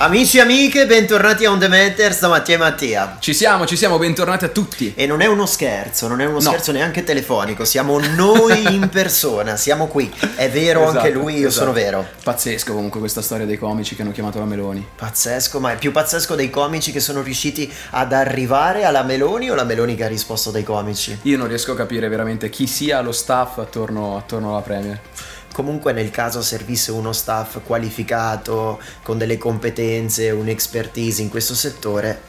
Amici e amiche, bentornati a On The Matters da Mattia e Mattia. Ci siamo, ci siamo, bentornati a tutti. E non è uno scherzo, non è uno no. scherzo neanche telefonico, siamo noi in persona, siamo qui. È vero esatto, anche lui, io esatto. sono vero. Pazzesco comunque questa storia dei comici che hanno chiamato la Meloni. Pazzesco, ma è più pazzesco dei comici che sono riusciti ad arrivare alla Meloni o la Meloni che ha risposto dai comici? Io non riesco a capire veramente chi sia lo staff attorno, attorno alla Premier comunque nel caso servisse uno staff qualificato, con delle competenze, un'expertise in questo settore,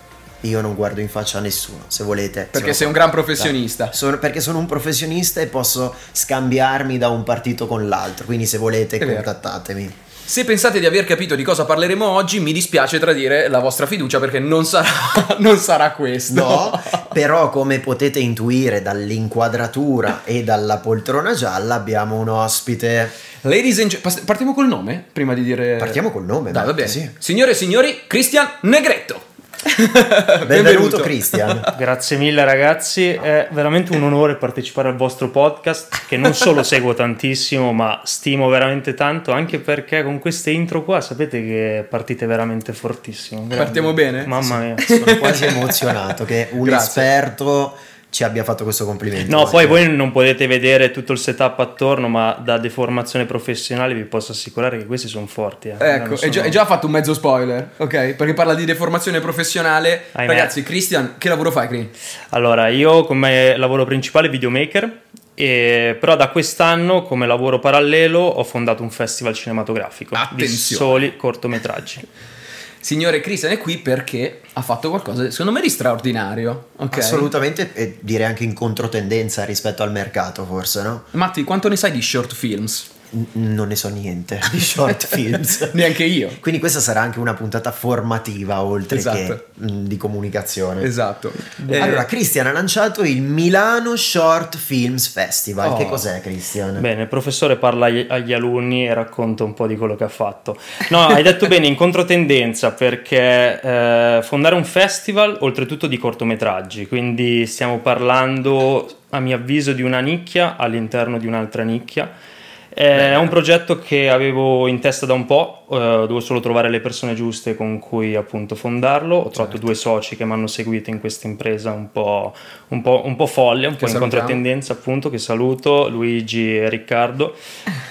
io non guardo in faccia a nessuno, se volete. Perché sei un gran professionista. Sono, perché sono un professionista e posso scambiarmi da un partito con l'altro, quindi se volete È contattatemi. Vero. Se pensate di aver capito di cosa parleremo oggi, mi dispiace tradire la vostra fiducia perché non sarà, non sarà questo. No, però come potete intuire dall'inquadratura e dalla poltrona gialla abbiamo un ospite. Ladies and gentlemen, partiamo col nome prima di dire... Partiamo col nome. Dai, va bene. Sì. Signore e signori, Christian Negretto. Benvenuto, Benvenuto Cristian. Grazie mille ragazzi, è veramente un onore partecipare al vostro podcast che non solo seguo tantissimo ma stimo veramente tanto anche perché con queste intro qua sapete che partite veramente fortissimo. Grande. Partiamo bene? Mamma mia. Sono quasi emozionato che un Grazie. esperto ci abbia fatto questo complimento. No, poi voi non potete vedere tutto il setup attorno, ma da deformazione professionale vi posso assicurare che questi sono forti. Eh. Ecco, sono... è, già, è, già, fatto un mezzo spoiler, ok? Perché parla di deformazione professionale. Ahimè. Ragazzi, Christian, che lavoro fai, Green? Allora, io come lavoro principale videomaker. E, però da quest'anno come lavoro parallelo ho fondato un festival cinematografico Attenzione. di soli cortometraggi. Signore Christian è qui perché ha fatto qualcosa, secondo me, di straordinario. Okay? Assolutamente, e direi anche in controtendenza rispetto al mercato, forse, no? Matti, quanto ne sai di short films? Non ne so niente di short films. Neanche io. Quindi questa sarà anche una puntata formativa oltre esatto. che mh, di comunicazione. Esatto. Eh, allora, Christian ha lanciato il Milano Short Films Festival. Oh. Che cos'è, Christian? Bene, il professore parla agli alunni e racconta un po' di quello che ha fatto. No, hai detto bene, in controtendenza, perché eh, fondare un festival, oltretutto di cortometraggi, quindi stiamo parlando, a mio avviso, di una nicchia all'interno di un'altra nicchia è un progetto che avevo in testa da un po', eh, dovevo solo trovare le persone giuste con cui appunto fondarlo. Ho trovato certo. due soci che mi hanno seguito in questa impresa un po', un po', un po folle, un che po' in salutiamo. controtendenza appunto, che saluto, Luigi e Riccardo,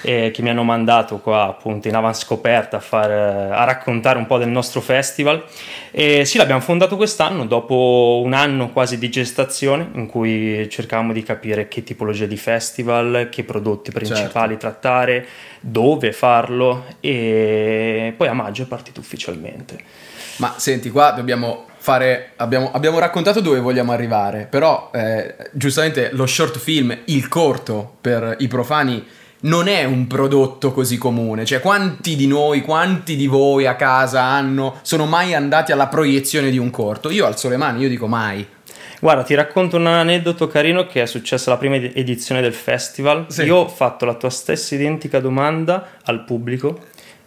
eh, che mi hanno mandato qua appunto in avanscoperta a, far, a raccontare un po' del nostro festival. E sì, l'abbiamo fondato quest'anno, dopo un anno quasi di gestazione, in cui cercavamo di capire che tipologia di festival, che prodotti principali certo trattare, dove farlo e poi a maggio è partito ufficialmente. Ma senti, qua dobbiamo fare. Abbiamo, abbiamo raccontato dove vogliamo arrivare, però eh, giustamente lo short film, il corto per i profani, non è un prodotto così comune. Cioè, quanti di noi, quanti di voi a casa hanno, sono mai andati alla proiezione di un corto? Io alzo le mani, io dico mai. Guarda, ti racconto un aneddoto carino che è successo alla prima edizione del festival. Sì. Io ho fatto la tua stessa identica domanda al pubblico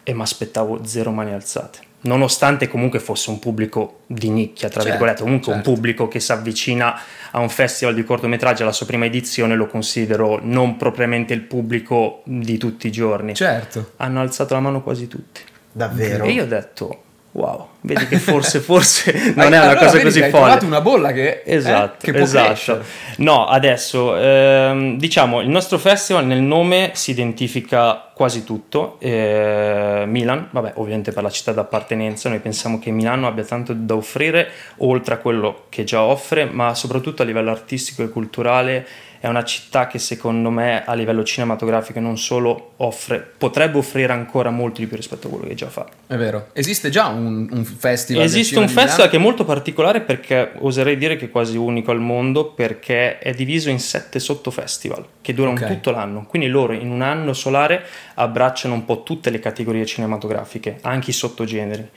e mi aspettavo zero mani alzate. Nonostante comunque fosse un pubblico di nicchia, tra certo, virgolette, comunque certo. un pubblico che si avvicina a un festival di cortometraggi alla sua prima edizione, lo considero non propriamente il pubblico di tutti i giorni. Certo. Hanno alzato la mano quasi tutti. Davvero? E io ho detto, wow, vedi che forse, forse non hai, è una allora, cosa così folle. Hai trovato una bolla che, esatto, eh, che esatto. No, adesso ehm, diciamo il nostro festival nel nome si identifica quasi tutto. Eh, Milan, vabbè, ovviamente per la città d'appartenenza, noi pensiamo che Milano abbia tanto da offrire oltre a quello che già offre, ma soprattutto a livello artistico e culturale è una città che secondo me a livello cinematografico non solo offre, potrebbe offrire ancora molto di più rispetto a quello che già fa. È vero. Esiste già un, un festival? Esiste un festival che è molto particolare perché oserei dire che è quasi unico al mondo perché è diviso in sette sottofestival che durano okay. tutto l'anno. Quindi loro in un anno solare abbracciano un po' tutte le categorie cinematografiche, anche i sottogeneri.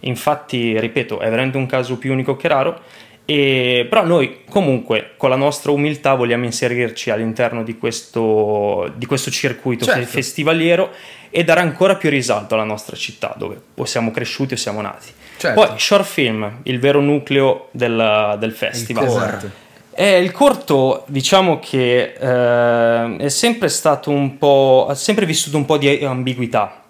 Infatti, ripeto, è veramente un caso più unico che raro e, però noi comunque con la nostra umiltà vogliamo inserirci all'interno di questo, di questo circuito certo. festivaliero e dare ancora più risalto alla nostra città dove siamo cresciuti e siamo nati. Certo. Poi short film, il vero nucleo del, del festival. Il eh, il corto, diciamo che eh, è sempre stato un po'. ha sempre vissuto un po' di ambiguità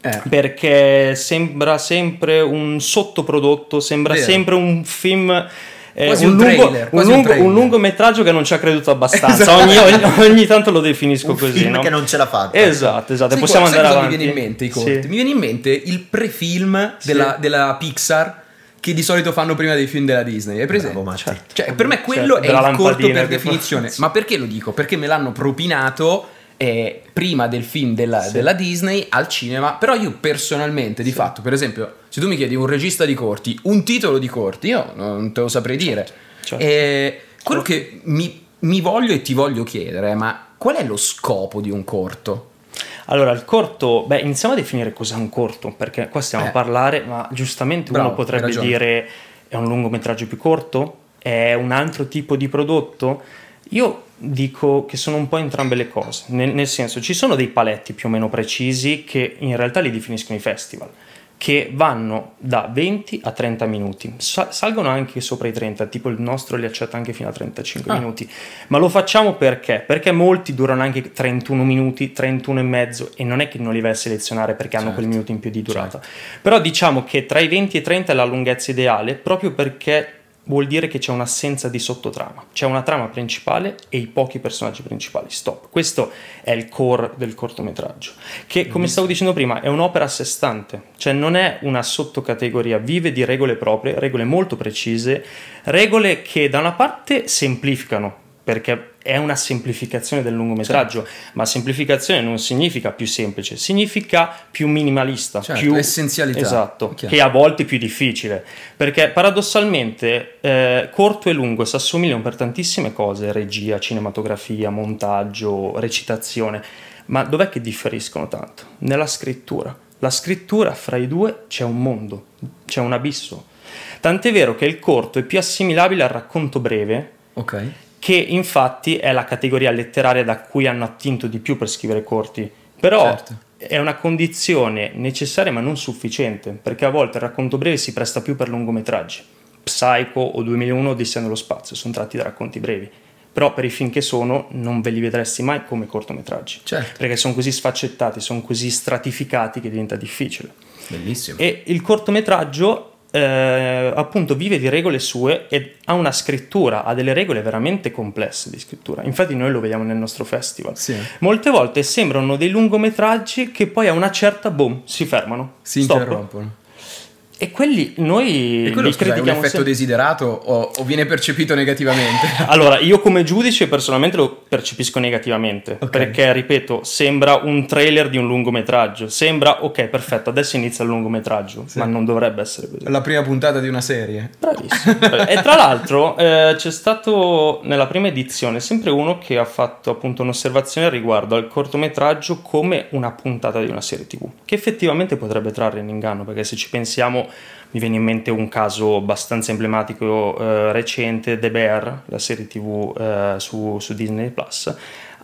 Eh. perché sembra sempre un sottoprodotto, sembra Vero. sempre un film. Eh, un, un lungo, trailer, un, quasi un lungo, un lungometraggio che non ci ha creduto abbastanza. Esatto. Ogni, ogni- ogni tanto lo definisco così. film no? che non ce l'ha fatta. Esatto, esatto. Sai Possiamo andare avanti. mi viene in mente i corti? Sì. Mi viene in mente il pre-film della, della Pixar che di solito fanno prima dei film della Disney. Hai presente? Bravo, Matti. Cioè, per me quello Certo, è il corto per definizione. sì. Ma perché lo dico? Perché me l'hanno propinato eh, prima del film della, Sì. della Disney al cinema. Però io personalmente, di fatto, per esempio, se tu mi chiedi un regista di corti, un titolo di corti, io non te lo saprei dire. certo. Eh, quello che mi, mi voglio e ti voglio chiedere, ma qual è lo scopo di un corto? Allora, il corto, beh, iniziamo a definire cos'è un corto, perché qua stiamo Eh. a parlare, ma giustamente Bravo, uno potrebbe dire è un lungometraggio più corto, è un altro tipo di prodotto. Io dico che sono un po' entrambe le cose, nel, nel senso ci sono dei paletti più o meno precisi che in realtà li definiscono i festival, che vanno da 20 a 30 minuti, Sa- salgono anche sopra i 30, tipo il nostro li accetta anche fino a 35 Ah. minuti, ma lo facciamo perché? Perché molti durano anche 31 minuti, 31 e mezzo e non è che non li vai a selezionare perché hanno Certo. quel minuto in più di durata. Però diciamo che tra i 20 e i 30 è la lunghezza ideale proprio perché vuol dire che c'è un'assenza di sottotrama. C'è una trama principale e i pochi personaggi principali. Stop. Questo è il core del cortometraggio, che come stavo dicendo prima è un'opera a sé stante, cioè non è una sottocategoria, vive di regole proprie, regole molto precise, regole che da una parte semplificano perché è una semplificazione del lungometraggio, ma semplificazione non significa più semplice, significa più minimalista, Certo, più essenzialità. Esatto, Chiaro. che a volte è più difficile, perché paradossalmente eh, corto e lungo si assomigliano per tantissime cose, regia, cinematografia, montaggio, recitazione, ma dov'è che differiscono tanto? Nella scrittura. La scrittura fra i due c'è un mondo, c'è un abisso. Tant'è vero che il corto è più assimilabile al racconto breve, Ok. Che infatti è la categoria letteraria da cui hanno attinto di più per scrivere corti. Però Certo. è una condizione necessaria ma non sufficiente, perché a volte il racconto breve si presta più per lungometraggi. Psycho o 2001 Odissea nello spazio sono tratti da racconti brevi. Però per i film che sono non ve li vedresti mai come cortometraggi. Certo. Perché sono così sfaccettati, sono così stratificati che diventa difficile. Bellissimo. E il cortometraggio eh, appunto vive di regole sue e ha una scrittura, ha delle regole veramente complesse di scrittura. Infatti noi lo vediamo nel nostro festival. Sì. Molte volte sembrano dei lungometraggi che poi a una certa, boom, si fermano. Si Stop. interrompono. E quelli noi E quello scusa, è un effetto sempre. desiderato o, o viene percepito negativamente? Allora, io come giudice personalmente lo percepisco negativamente, Ok. perché, ripeto, sembra un trailer di un lungometraggio, sembra, ok, perfetto, adesso inizia il lungometraggio, ma non dovrebbe essere così. La prima puntata di una serie. Bravissimo. e tra l'altro eh, c'è stato nella prima edizione sempre uno che ha fatto appunto un'osservazione riguardo al cortometraggio come una puntata di una serie tv, che effettivamente potrebbe trarre in inganno, perché se ci pensiamo mi viene in mente un caso abbastanza emblematico eh, recente, The Bear, la serie tv eh, su, su Disney Plus,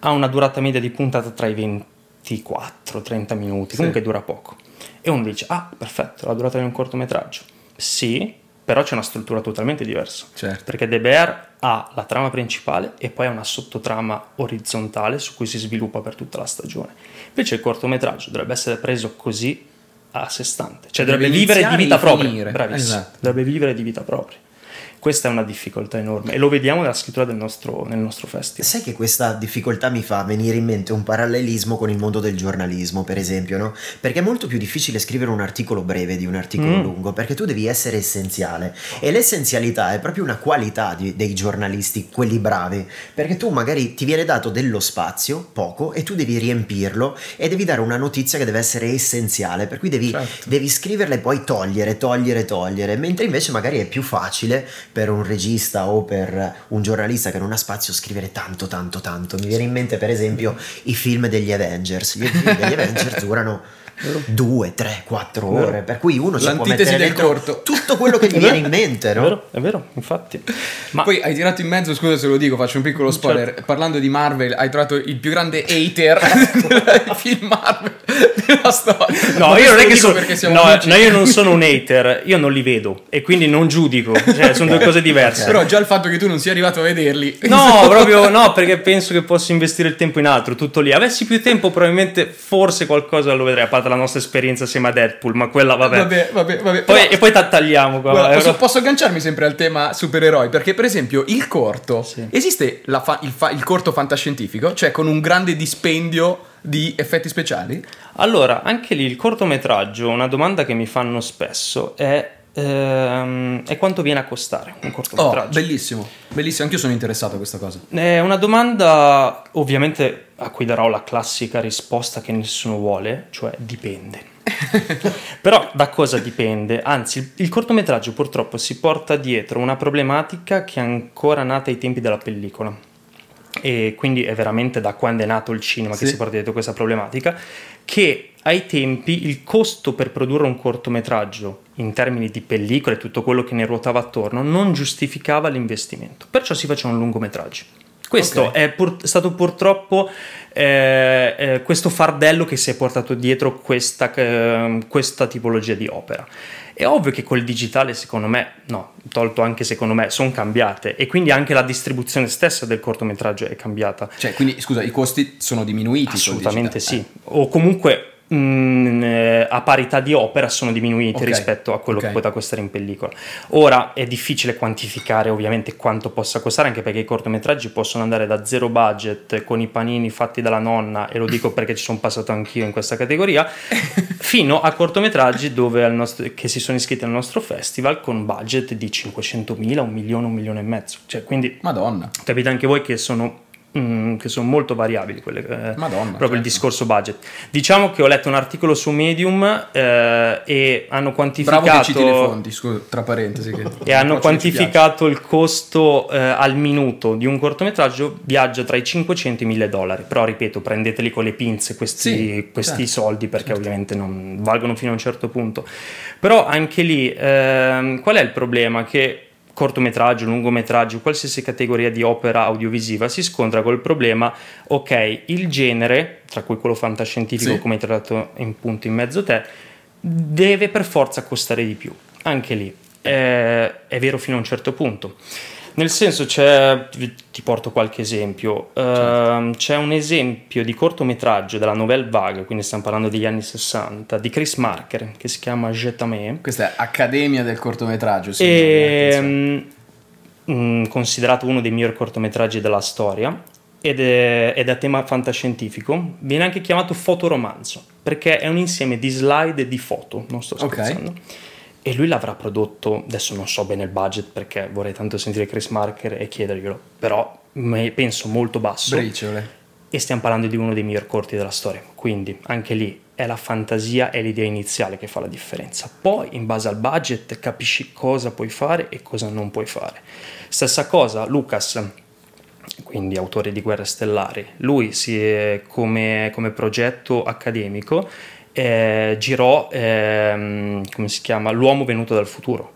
ha una durata media di puntata tra i 24-30 minuti, comunque dura poco. E uno dice, ah, perfetto, la durata di un cortometraggio. Sì, però c'è una struttura totalmente diversa. Certo. Perché The Bear ha la trama principale e poi ha una sottotrama orizzontale su cui si sviluppa per tutta la stagione. Invece il cortometraggio dovrebbe essere preso così a sé stante, cioè dovrebbe vivere di vita propria. Esatto. Dovrebbe vivere di vita propria. Questa è una difficoltà enorme e lo vediamo nella scrittura del nostro, nel nostro festival. Sai che questa difficoltà mi fa venire in mente un parallelismo con il mondo del giornalismo, per esempio, no? Perché è molto più difficile scrivere un articolo breve di un articolo Mm. lungo, perché tu devi essere essenziale. E l'essenzialità è proprio una qualità di- dei giornalisti, quelli bravi, perché tu magari ti viene dato dello spazio, poco, e tu devi riempirlo e devi dare una notizia che deve essere essenziale, per cui devi, Certo. devi scriverla e poi togliere, togliere, togliere, mentre invece magari è più facile per un regista o per un giornalista che non ha spazio scrivere tanto, tanto, tanto. Mi viene in mente per esempio i film degli Avengers. I film degli Avengers durano due, tre, quattro Vero. ore, per cui uno ci può mettere del dentro corto. tutto quello che gli È viene in mente, È no? vero, è vero, infatti. Ma Poi hai tirato in mezzo, scusa se lo dico, faccio un piccolo spoiler. Certo. Parlando di Marvel, hai trovato il più grande hater dei film Marvel della storia. No, Ma io non è che sono. perché siamo No, no, io non sono un hater, io non li vedo e quindi non giudico. Cioè, sono due cose diverse. Però già il fatto che tu non sia arrivato a vederli. No, proprio no, perché penso che posso investire il tempo in altro, tutto lì. Avessi più tempo, probabilmente forse qualcosa lo vedrei. A parte della nostra esperienza assieme a Deadpool, ma quella vabbè. Vabbè, vabbè, vabbè. Poi, Però- e poi tagliamo qua. Guarda, eh, posso, posso agganciarmi sempre al tema supereroi? Perché, per esempio, il corto Sì. esiste la fa- il, fa- il corto fantascientifico, cioè con un grande dispendio di effetti speciali? Allora, anche lì il cortometraggio, una domanda che mi fanno spesso è, ehm, è quanto viene a costare un Oh, cortometraggio. bellissimo, bellissimo, anch'io sono interessato a questa cosa. È una domanda ovviamente a cui darò la classica risposta che nessuno vuole, cioè dipende. Però da cosa dipende? Anzi, il, cortometraggio purtroppo si porta dietro una problematica che è ancora nata ai tempi della pellicola. E quindi è veramente da quando è nato il cinema che Sì. si porta dietro questa problematica, che ai tempi il costo per produrre un cortometraggio in termini di pellicole e tutto quello che ne ruotava attorno non giustificava l'investimento. Perciò si faceva un lungometraggio. Questo Ok. è pur- stato purtroppo eh, eh, questo fardello che si è portato dietro questa, eh, questa tipologia di opera. È ovvio che col digitale, secondo me, no, tolto anche secondo me, sono cambiate e quindi anche la distribuzione stessa del cortometraggio è cambiata. Cioè, quindi, scusa, i costi sono diminuiti? Assolutamente sì. O comunque mh, eh, a parità di opera sono diminuiti Ok, rispetto a quello ok. che poteva costare in pellicola. Ora è difficile quantificare ovviamente quanto possa costare, anche perché i cortometraggi possono andare da zero budget con i panini fatti dalla nonna, e lo dico perché ci sono passato anch'io in questa categoria, fino a cortometraggi nostro- che si sono iscritti al nostro festival con budget di 500.000, un milione, un milione e mezzo. Cioè, quindi Madonna. capite anche voi che sono, mm, che sono molto variabili quelle, eh, Madonna, proprio il certo. discorso budget. Diciamo che ho letto un articolo su Medium eh, e hanno quantificato Bravo che le fonti, scusa, tra parentesi. Che e hanno quantificato il costo eh, al minuto di un cortometraggio viaggia tra i 500 e i 1000 dollari però ripeto prendeteli con le pinze questi, Sì, questi certo, soldi perché certo. ovviamente non valgono fino a un certo punto però anche lì ehm, qual è il problema che cortometraggio, lungometraggio, qualsiasi categoria di opera audiovisiva si scontra col problema, ok, il genere, tra cui quello fantascientifico Sì. come hai trattato in punto in mezzo te, deve per forza costare di più. Anche lì eh, è vero fino a un certo punto. Nel senso c'è, ti porto qualche esempio, Ehm, c'è un esempio di cortometraggio della Nouvelle Vague, quindi stiamo parlando degli anni 60, di Chris Marker, che si chiama Je t'aimais, Questa è Accademia del cortometraggio. e, signori, attenzione. mm, considerato uno dei migliori cortometraggi della storia ed è, è a tema fantascientifico, viene anche chiamato fotoromanzo perché è un insieme di slide e di foto, non sto scherzando. E lui l'avrà prodotto, adesso non so bene il budget perché vorrei tanto sentire Chris Marker e chiederglielo, però penso molto basso Briciole. e stiamo parlando di uno dei miglior corti della storia. Quindi anche lì è la fantasia e l'idea iniziale che fa la differenza. Poi, in base al budget, capisci cosa puoi fare e cosa non puoi fare. Stessa cosa, Lucas, quindi autore di Guerre Stellari, lui si è- come, come progetto accademico eh, girò, ehm, come si chiama, L'uomo venuto dal futuro.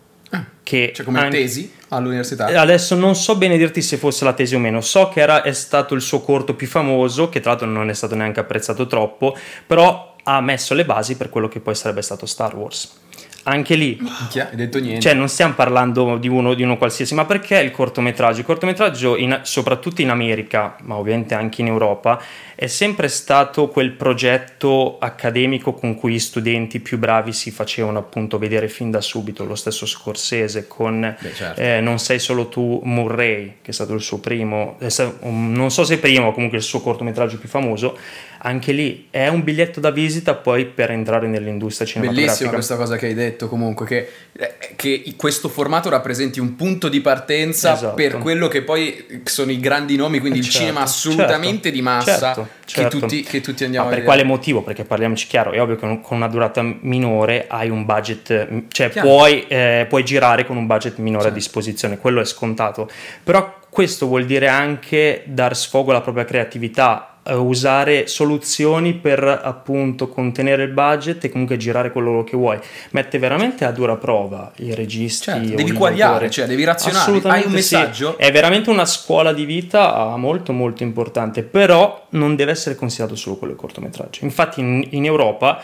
Che Cioè come anche- tesi all'università. Adesso non so bene dirti se fosse la tesi o meno, so che era, è stato il suo corto più famoso, che tra l'altro non è stato neanche apprezzato troppo, però ha messo le basi per quello che poi sarebbe stato Star Wars. Anche lì, Minchia, hai detto niente. cioè non stiamo parlando di uno, di uno qualsiasi, ma perché il cortometraggio? Il cortometraggio, in- soprattutto in America, ma ovviamente anche in Europa, è sempre stato quel progetto accademico con cui gli studenti più bravi si facevano appunto vedere fin da subito, lo stesso Scorsese con Beh, certo. eh, Non sei solo tu Murray, che è stato il suo primo, è sta- un- non so se primo, ma comunque il suo cortometraggio più famoso, anche lì è un biglietto da visita poi per entrare nell'industria cinematografica. Bellissima questa cosa che hai detto comunque, che, eh, che questo formato rappresenti un punto di partenza Esatto. per quello che poi sono i grandi nomi, quindi Eh, il certo, cinema assolutamente certo, di massa certo, certo. Che, tutti, che tutti andiamo Ma a per vedere. quale motivo? Perché parliamoci chiaro, è ovvio che con- una durata minore hai un budget, mm, cioè puoi, eh, puoi girare con un budget minore a Certo. disposizione, quello è scontato. Però questo vuol dire anche dar sfogo alla propria creatività, usare soluzioni per appunto contenere il budget e comunque girare quello che vuoi. Mette veramente a dura prova i registi. Certo, devi gli quagliare, cioè devi razionare. Hai un sì. messaggio? È veramente una scuola di vita ah, molto molto importante, però non deve essere considerato solo quello cortometraggio. Infatti in, in Europa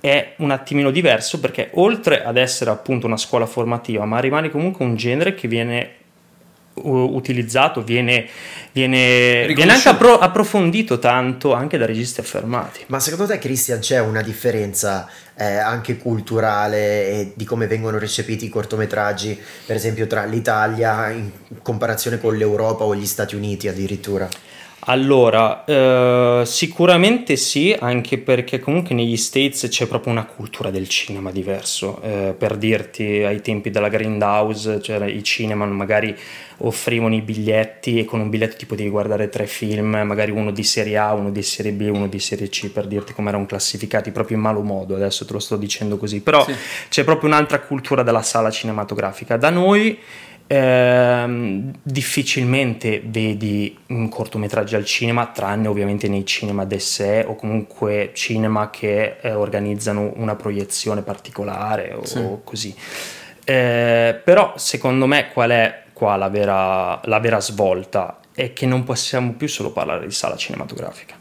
è un attimino diverso perché oltre ad essere appunto una scuola formativa, ma rimane comunque un genere che viene utilizzato, viene, viene, viene anche appro- approfondito tanto anche da registi affermati. Ma secondo te, Christian, c'è una differenza eh, anche culturale e di come vengono recepiti i cortometraggi, per esempio tra l'Italia in comparazione con l'Europa o gli Stati Uniti addirittura? Allora, eh, sicuramente sì, anche perché comunque negli States c'è proprio una cultura del cinema diverso. Eh, per dirti, ai tempi della Grindhouse, cioè i cinema magari offrivano i biglietti e con un biglietto ti potevi guardare tre film, magari uno di serie A, uno di serie B, uno di serie C, per dirti come erano classificati, proprio in malo modo, adesso te lo sto dicendo così. Però sì. c'è proprio un'altra cultura della sala cinematografica. Da noi Ehm, difficilmente vedi un cortometraggio al cinema, tranne ovviamente nei cinema d'essè o comunque cinema che eh, organizzano una proiezione particolare o, sì. o così. Eh, però secondo me qual è qua la vera, la vera svolta? È che non possiamo più solo parlare di sala cinematografica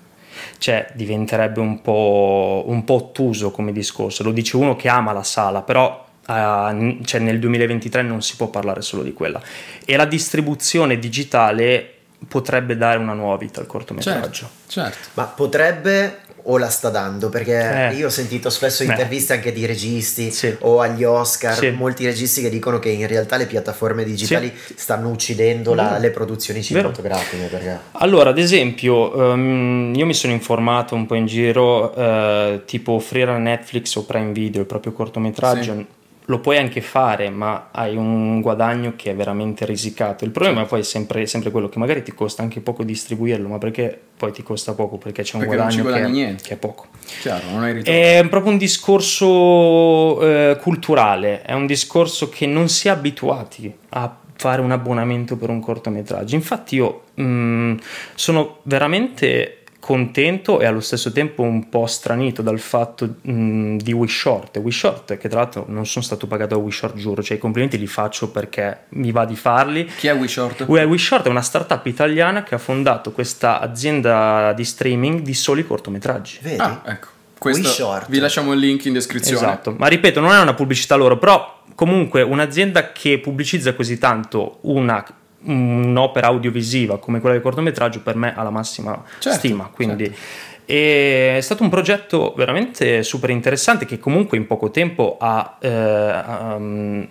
cioè diventerebbe un po', un po' ottuso come discorso. Lo dice uno che ama la sala, però uh, cioè nel 2023 non si può parlare solo di quella. E la distribuzione digitale potrebbe dare una nuova vita al cortometraggio. Certo, certo. Ma potrebbe o la sta dando? Perché eh. io ho sentito spesso interviste Beh. anche di registi sì. o agli Oscar, sì. molti registi che dicono che in realtà le piattaforme digitali sì. stanno uccidendo la, le produzioni cinematografiche. Perché... Allora, ad esempio, um, io mi sono informato un po' in giro, uh, tipo offrire a Netflix o Prime Video il proprio cortometraggio lo puoi anche fare, ma hai un guadagno che è veramente risicato. Il problema certo. poi è sempre, sempre, quello che magari ti costa anche poco distribuirlo, ma perché poi ti costa poco? Perché c'è un perché guadagno che, che, è poco. Chiaro, non hai È proprio un discorso eh, culturale, è un discorso che non si è abituati a fare un abbonamento per un cortometraggio. Infatti io mh, mm, sono veramente contento e allo stesso tempo un po' stranito dal fatto mh, di WeShort. WeShort, che tra l'altro non sono stato pagato da WeShort, giuro, cioè i complimenti li faccio perché mi va di farli. Chi è WeShort? WeShort è una startup italiana che ha fondato questa azienda di streaming di soli cortometraggi. Vedi? Ah, ecco. Questo, vi lasciamo il link in descrizione. Esatto, ma ripeto, non è una pubblicità loro, però comunque un'azienda che pubblicizza così tanto una un'opera audiovisiva come quella del cortometraggio per me ha la massima certo, stima. Quindi certo. è stato un progetto veramente super interessante che comunque in poco tempo ha, eh, ha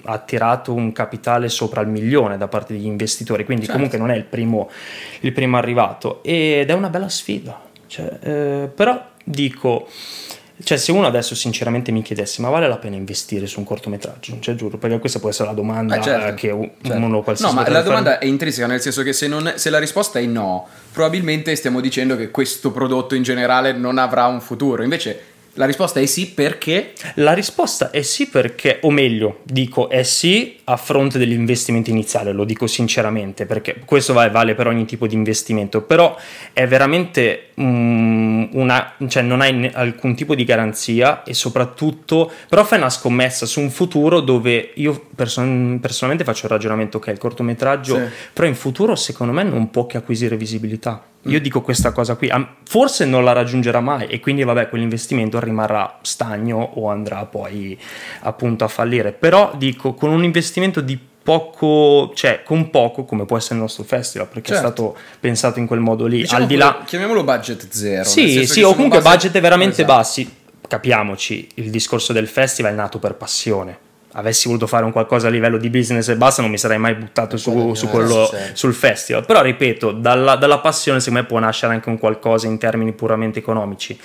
attirato un capitale sopra il milione da parte degli investitori, quindi certo. comunque non è il primo, il primo arrivato ed è una bella sfida. Cioè, eh, però dico cioè, se uno adesso sinceramente mi chiedesse, ma vale la pena investire su un cortometraggio? Cioè, giuro, perché questa può essere la domanda eh certo, che certo. uno qualsiasi No, ma la domanda fare... è intrinseca, nel senso che se, non, se, la risposta è no, probabilmente stiamo dicendo che questo prodotto in generale non avrà un futuro. Invece la risposta è sì perché? La risposta è sì perché, o meglio, dico è sì a fronte dell'investimento iniziale, lo dico sinceramente, perché questo vale, vale per ogni tipo di investimento, però è veramente um, una, cioè non hai alcun tipo di garanzia e soprattutto, però fai una scommessa su un futuro dove io person- personalmente faccio il ragionamento che okay, il cortometraggio, sì. però in futuro secondo me non può che acquisire visibilità. Io dico questa cosa qui, forse non la raggiungerà mai e quindi vabbè quell'investimento rimarrà stagno o andrà poi appunto a fallire, però dico con un investimento di poco, cioè con poco come può essere il nostro festival perché certo. è stato pensato in quel modo lì, diciamo al di là... Chiamiamolo budget zero. Sì, sì, o comunque base... budget veramente esatto. bassi, capiamoci, il discorso del festival è nato per passione avessi voluto fare un qualcosa a livello di business e basta, non mi sarei mai buttato su, su quello, sul festival. Però ripeto, dalla, dalla, passione secondo me può nascere anche un qualcosa in termini puramente economici.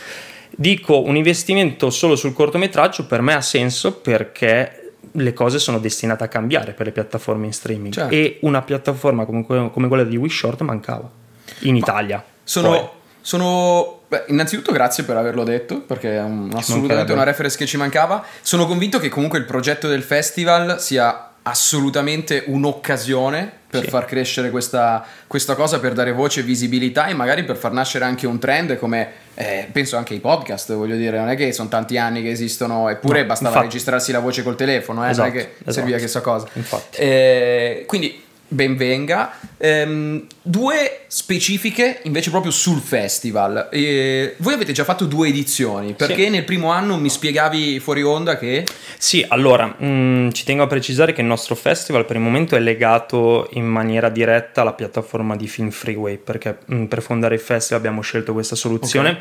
Dico un investimento solo sul cortometraggio per me ha senso perché le cose sono destinate a cambiare per le piattaforme in streaming certo. e una piattaforma come, come, quella di WeShort mancava in Ma Italia. Sono, sono Beh, innanzitutto grazie per averlo detto, perché è un, assolutamente una reference che ci mancava. Sono convinto che comunque il progetto del festival sia assolutamente un'occasione per sì. far crescere questa, questa, cosa, per dare voce e visibilità e magari per far nascere anche un trend come eh, penso anche i podcast, voglio dire, non è che sono tanti anni che esistono, eppure no, bastava infatti. registrarsi la voce col telefono, eh, esatto, non è esatto, che esatto. serviva chissà cosa. Infatti. Eh, quindi benvenga. Ehm, due specifiche invece proprio sul festival. E voi avete già fatto due edizioni, perché Sì. nel primo anno mi spiegavi fuori onda che... Sì, allora, mh, ci tengo a precisare che il nostro festival per il momento è legato in maniera diretta alla piattaforma di Film Freeway, perché mh, per fondare il festival abbiamo scelto questa soluzione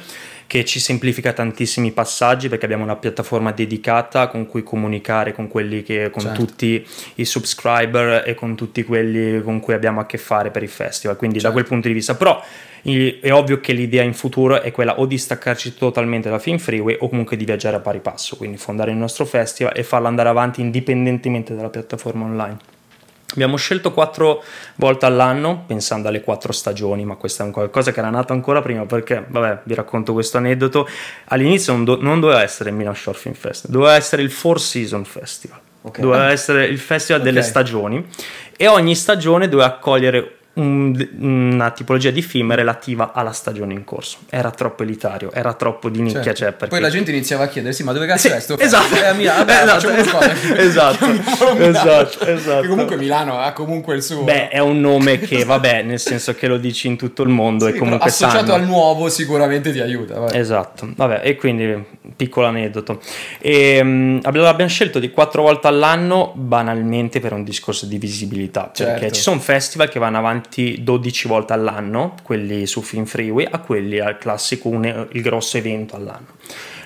che ci semplifica tantissimi passaggi perché abbiamo una piattaforma dedicata con cui comunicare con quelli che con Certo. tutti i subscriber e con tutti quelli con cui abbiamo a che fare per il festival. Quindi da Certo. quel punto di vista, però è ovvio che l'idea in futuro è quella o di staccarci totalmente da Film Freeway o comunque di viaggiare a pari passo, quindi fondare il nostro festival e farlo andare avanti indipendentemente dalla piattaforma online. Abbiamo scelto quattro volte all'anno pensando alle quattro stagioni, ma questa è un qualcosa che era nato ancora prima perché, vabbè, vi racconto questo aneddoto. All'inizio non, do- non doveva essere il Milan Short Film Festival, doveva essere il Four Season Festival, Ok. doveva essere il festival delle Ok. stagioni e ogni stagione doveva accogliere un- una tipologia di film relativa alla stagione in corso. Era troppo elitario, era troppo di nicchia. Certo. Cioè, perché... Poi la gente iniziava a chiedersi, ma dove cazzo Sì, è sto esatto? Eh, Milano, vabbè, esatto, esatto, Milano. esatto, esatto. Che comunque Milano ha comunque il suo... Beh, è un nome che, vabbè, nel senso che lo dici in tutto il mondo Sì, e comunque associato sanno. al nuovo sicuramente ti aiuta. vai. Esatto, vabbè, e quindi piccolo aneddoto. E, mh, abbiamo scelto di quattro volte all'anno banalmente per un discorso di visibilità, perché Certo. ci sono festival che vanno avanti 12 volte all'anno, quelli su Film Freeway, a quelli al classico un- il grosso evento all'anno.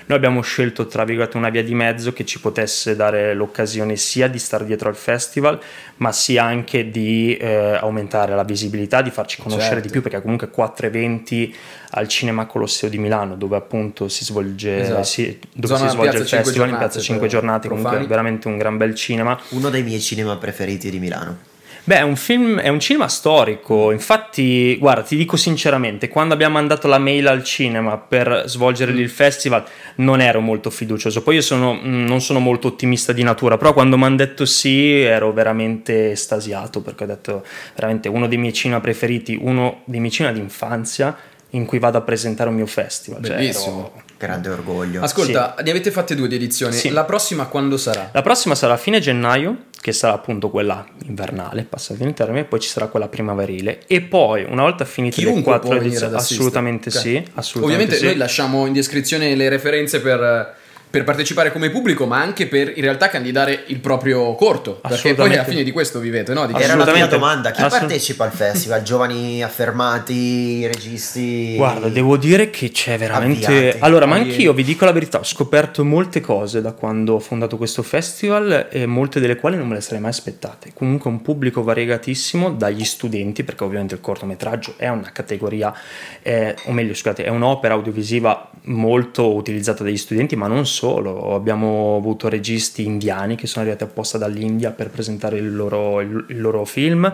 Noi abbiamo scelto, tra virgolette, una via di mezzo che ci potesse dare l'occasione sia di stare dietro al festival, ma sia anche di eh, aumentare la visibilità, di farci conoscere Certo. di più, perché comunque quattro eventi al Cinema Colosseo di Milano, dove appunto si svolge, Esatto. si- dove Zona si svolge Piazza il Cinque festival in Giornate, Piazza 5 per Giornate, comunque è veramente un gran bel cinema. Uno dei miei cinema preferiti di Milano. Beh, è un film, è un cinema storico. Infatti, guarda, ti dico sinceramente, quando abbiamo mandato la mail al cinema per svolgere lì il festival, non ero molto fiducioso. Poi io sono, mh, non sono molto ottimista di natura, però quando mi hanno detto sì, ero veramente estasiato perché ho detto veramente uno dei miei cinema preferiti, uno dei miei cinema d'infanzia in cui vado a presentare un mio festival. Cioè, Bellissimo. ero- Grande orgoglio. Ascolta, ne avete fatte due di edizioni. Sì. La prossima quando sarà? La prossima sarà a fine gennaio, che sarà appunto quella invernale, passate il termine, e poi ci sarà quella primaverile. E poi, una volta finite le Chiunque quattro può venire edizioni, assolutamente Ok. sì. Assolutamente Ovviamente sì. noi lasciamo in descrizione le referenze per, per partecipare come pubblico, ma anche per in realtà candidare il proprio corto. Perché poi alla fine di questo vivete, no? Di Era una mia domanda, chi Assolut- partecipa al festival? Giovani affermati, registi? Guarda, devo dire che c'è veramente. Avviati. Allora, ma anch'io vi dico la verità, ho scoperto molte cose da quando ho fondato questo festival e molte delle quali non me le sarei mai aspettate. Comunque, un pubblico variegatissimo dagli studenti, perché ovviamente il cortometraggio è una categoria, eh, o meglio, scusate, è un'opera audiovisiva molto utilizzata dagli studenti, ma non solo. Abbiamo avuto registi indiani che sono arrivati apposta dall'India per presentare il loro, il- il loro film.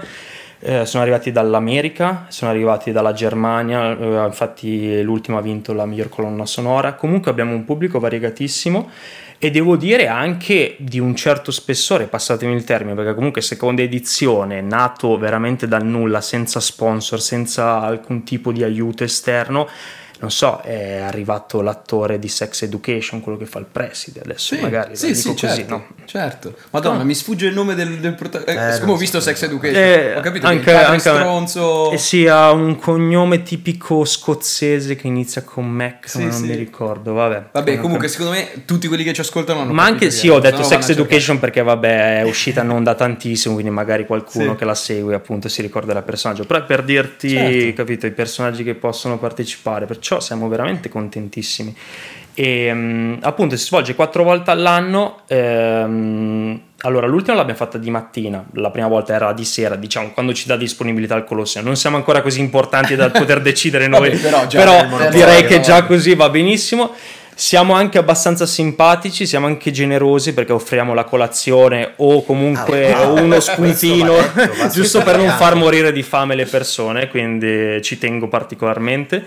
Eh, sono arrivati dall'America, sono arrivati dalla Germania, eh, infatti l'ultimo ha vinto la miglior colonna sonora. Comunque abbiamo un pubblico variegatissimo e devo dire anche di un certo spessore, passatemi il termine, perché comunque seconda edizione, nato veramente dal nulla, senza sponsor, senza alcun tipo di aiuto esterno. Non so, è arrivato l'attore di Sex Education, quello che fa il preside, adesso magari sì, lo sì, dico così, certo, no? certo. Madonna, No. mi sfugge il nome del, del protagonista. Eh, siccome non ho visto so. Sex Education, Eh, ho capito anche- che anche stronzo. E sì, ha un cognome tipico scozzese che inizia con Mac, Sì, non sì. mi ricordo, vabbè. Vabbè, comunque, secondo me tutti quelli che ci ascoltano hanno Ma anche sì, ho detto no Sex cercare. Education perché vabbè è uscita non da tantissimo, quindi magari qualcuno Sì. che la segue appunto si ricorda del personaggio. Però per dirti, Certo. capito, i personaggi che possono partecipare, perciò siamo veramente contentissimi. E mm, appunto si svolge quattro volte all'anno. ehm, allora, l'ultima l'abbiamo fatta di mattina, la prima volta era di sera, diciamo, quando ci dà disponibilità il Colosseo. Non siamo ancora così importanti da poter decidere noi, Vabbè, però però direi che già così va benissimo. Siamo anche abbastanza simpatici, siamo anche generosi perché offriamo la colazione o comunque Ah, uno spuntino, giusto per non far morire di fame le persone, quindi ci tengo particolarmente.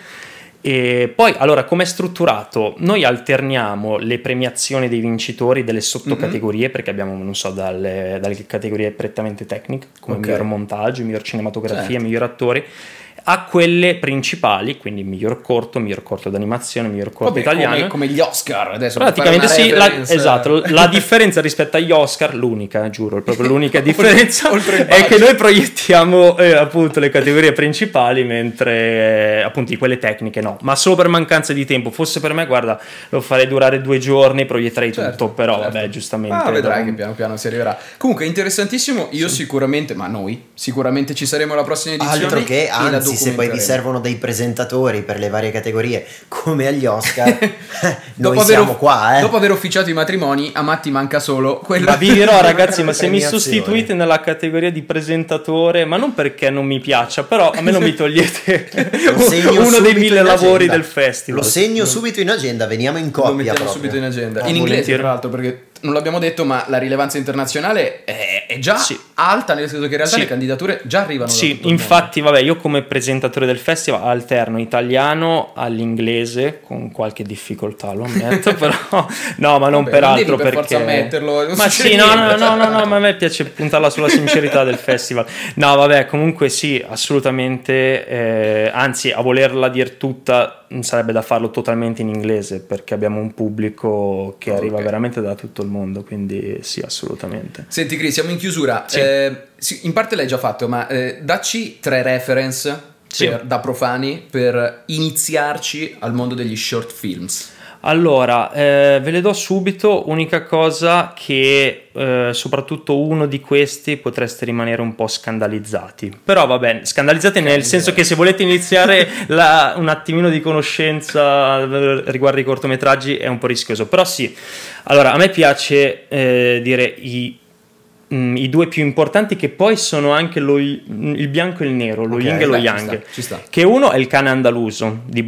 E poi, allora, com'è strutturato? Noi alterniamo le premiazioni dei vincitori delle sottocategorie, perché abbiamo, non so, dalle, dalle categorie prettamente tecniche, come Ok. miglior montaggio, miglior cinematografia, Certo. miglior attori, a quelle principali, quindi miglior corto, miglior corto d'animazione, miglior corto Vabbè, italiano. Come, come gli Oscar adesso. Praticamente sì, la, esatto, la differenza rispetto agli Oscar, l'unica, giuro, proprio l'unica differenza è che noi proiettiamo eh, appunto le categorie principali, mentre eh, appunto di quelle tecniche no, ma solo per mancanza di tempo, fosse per me guarda lo farei durare due giorni, proietterei Certo, tutto, però certo. vabbè giustamente. Ah, vedrai dopo- che piano piano si arriverà. Comunque, interessantissimo. Io sicuramente, ma noi sicuramente ci saremo alla prossima edizione. Altro che, e anzi, se poi vi servono dei presentatori per le varie categorie, come agli Oscar, noi Dopo aver siamo off- qua, eh. Dopo aver officiato i matrimoni, a Matti manca solo quello. Ma vi dirò ragazzi, ma se mi sostituite nella categoria di presentatore, ma non perché non mi piaccia, però a me non mi togliete Lo uno dei mille lavori agenda. del festival. Lo segno subito in agenda, veniamo in Lo coppia mettiamo proprio. subito in agenda. Ah, in inglese, tra l'altro, perché non l'abbiamo detto, ma la rilevanza internazionale è, è già Sì. alta, nel senso che in realtà Sì. le candidature già arrivano. Sì, infatti, vabbè, io come presentatore del festival alterno italiano all'inglese con qualche difficoltà, lo ammetto, però no, ma non Vabbè, per non per perché ammetterlo, Ma sì, no, no, no, no, no, ma a me piace puntarla sulla sincerità del festival. No, vabbè, comunque sì, assolutamente, eh, anzi, a volerla dire tutta mh, sarebbe da farlo totalmente in inglese perché abbiamo un pubblico che Ok. arriva veramente da tutto il mondo, quindi sì, assolutamente. Senti, Chris, siamo in chiusura. Sì. Eh, in parte l'hai già fatto, ma eh, dacci tre reference Sì. per- da profani per iniziarci al mondo degli short films. Allora, eh, ve le do subito. Unica cosa che eh, soprattutto uno di questi potreste rimanere un po' scandalizzati. Però va bene, scandalizzati nel senso che se volete iniziare la- un attimino di conoscenza eh, riguardo i cortometraggi è un po' rischioso. Però sì, allora a me piace eh, dire i mm, i due più importanti che poi sono anche lo- il bianco e il nero, lo Ok, yin e lo ci yang. sta, ci sta. Che uno è il cane andaluso di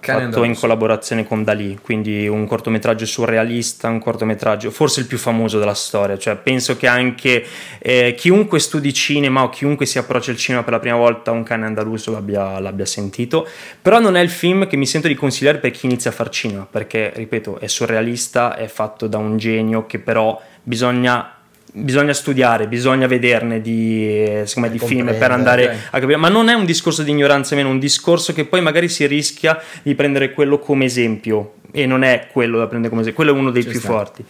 Cane fatto in andaluso. collaborazione con Dalì, quindi un cortometraggio surrealista, un cortometraggio forse il più famoso della storia, cioè penso che anche eh, chiunque studi cinema o chiunque si approccia al cinema per la prima volta un cane andaluso l'abbia, l'abbia sentito, però non è il film che mi sento di consigliare per chi inizia a far cinema, perché ripeto è surrealista, è fatto da un genio che però bisogna... Bisogna studiare, bisogna vederne di, me, di film per andare ok. a capire, ma non è un discorso di ignoranza meno, è un discorso che poi magari si rischia di prendere quello come esempio e non è quello da prendere come esempio, quello è uno dei Ci più sta. forti.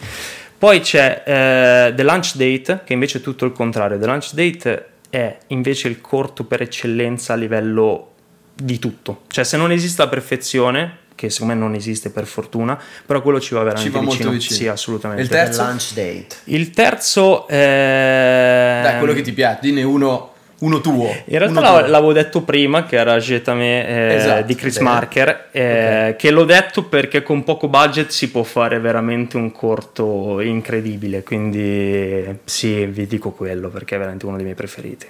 Poi c'è eh, The Lunch Date, che invece è tutto il contrario. The Lunch Date è invece il corto per eccellenza a livello di tutto. Cioè, se non esiste la perfezione, che secondo me non esiste per fortuna, però quello ci va veramente Ci va molto vicino. Sì, assolutamente. Il terzo? lunch date. Il terzo è... Dai, quello che ti piace, dinne uno, uno tuo. In realtà l'av- tuo. l'avevo detto prima che era Jetame eh, Esatto, di Chris bene. Marker, eh, che l'ho detto perché con poco budget si può fare veramente un corto incredibile, quindi sì, vi dico quello perché è veramente uno dei miei preferiti.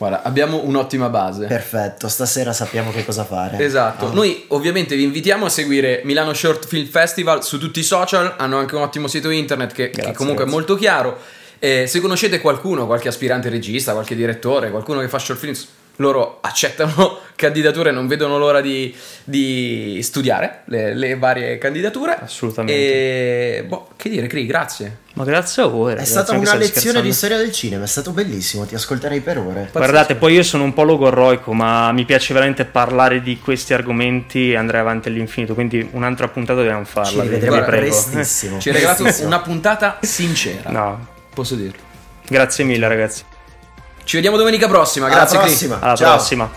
Guarda, abbiamo un'ottima base. Perfetto, stasera sappiamo che cosa fare. Esatto, Ah. noi ovviamente vi invitiamo a seguire Milano Short Film Festival su tutti i social, hanno anche un ottimo sito internet che, che Grazie, comunque grazie. è molto chiaro. Eh, se conoscete qualcuno, qualche aspirante regista, qualche direttore, qualcuno che fa short films, loro accettano candidature, non vedono l'ora di, di studiare le, le varie candidature. Assolutamente. E boh, che dire, Cri, grazie. Ma grazie a voi. È ragazzi, stata una lezione di storia del cinema, è stato bellissimo, ti ascolterei per ore. Guardate, poi io sono un po' logorroico, ma mi piace veramente parlare di questi argomenti e andrei avanti all'infinito, quindi un'altra puntata dobbiamo farla. Ci prego. prestissimo. Ci hai regalato una puntata sincera. No, Posso dirlo. grazie mille ragazzi. Ci vediamo domenica prossima. Alla Grazie, Cri. prossima. Alla Ciao. prossima.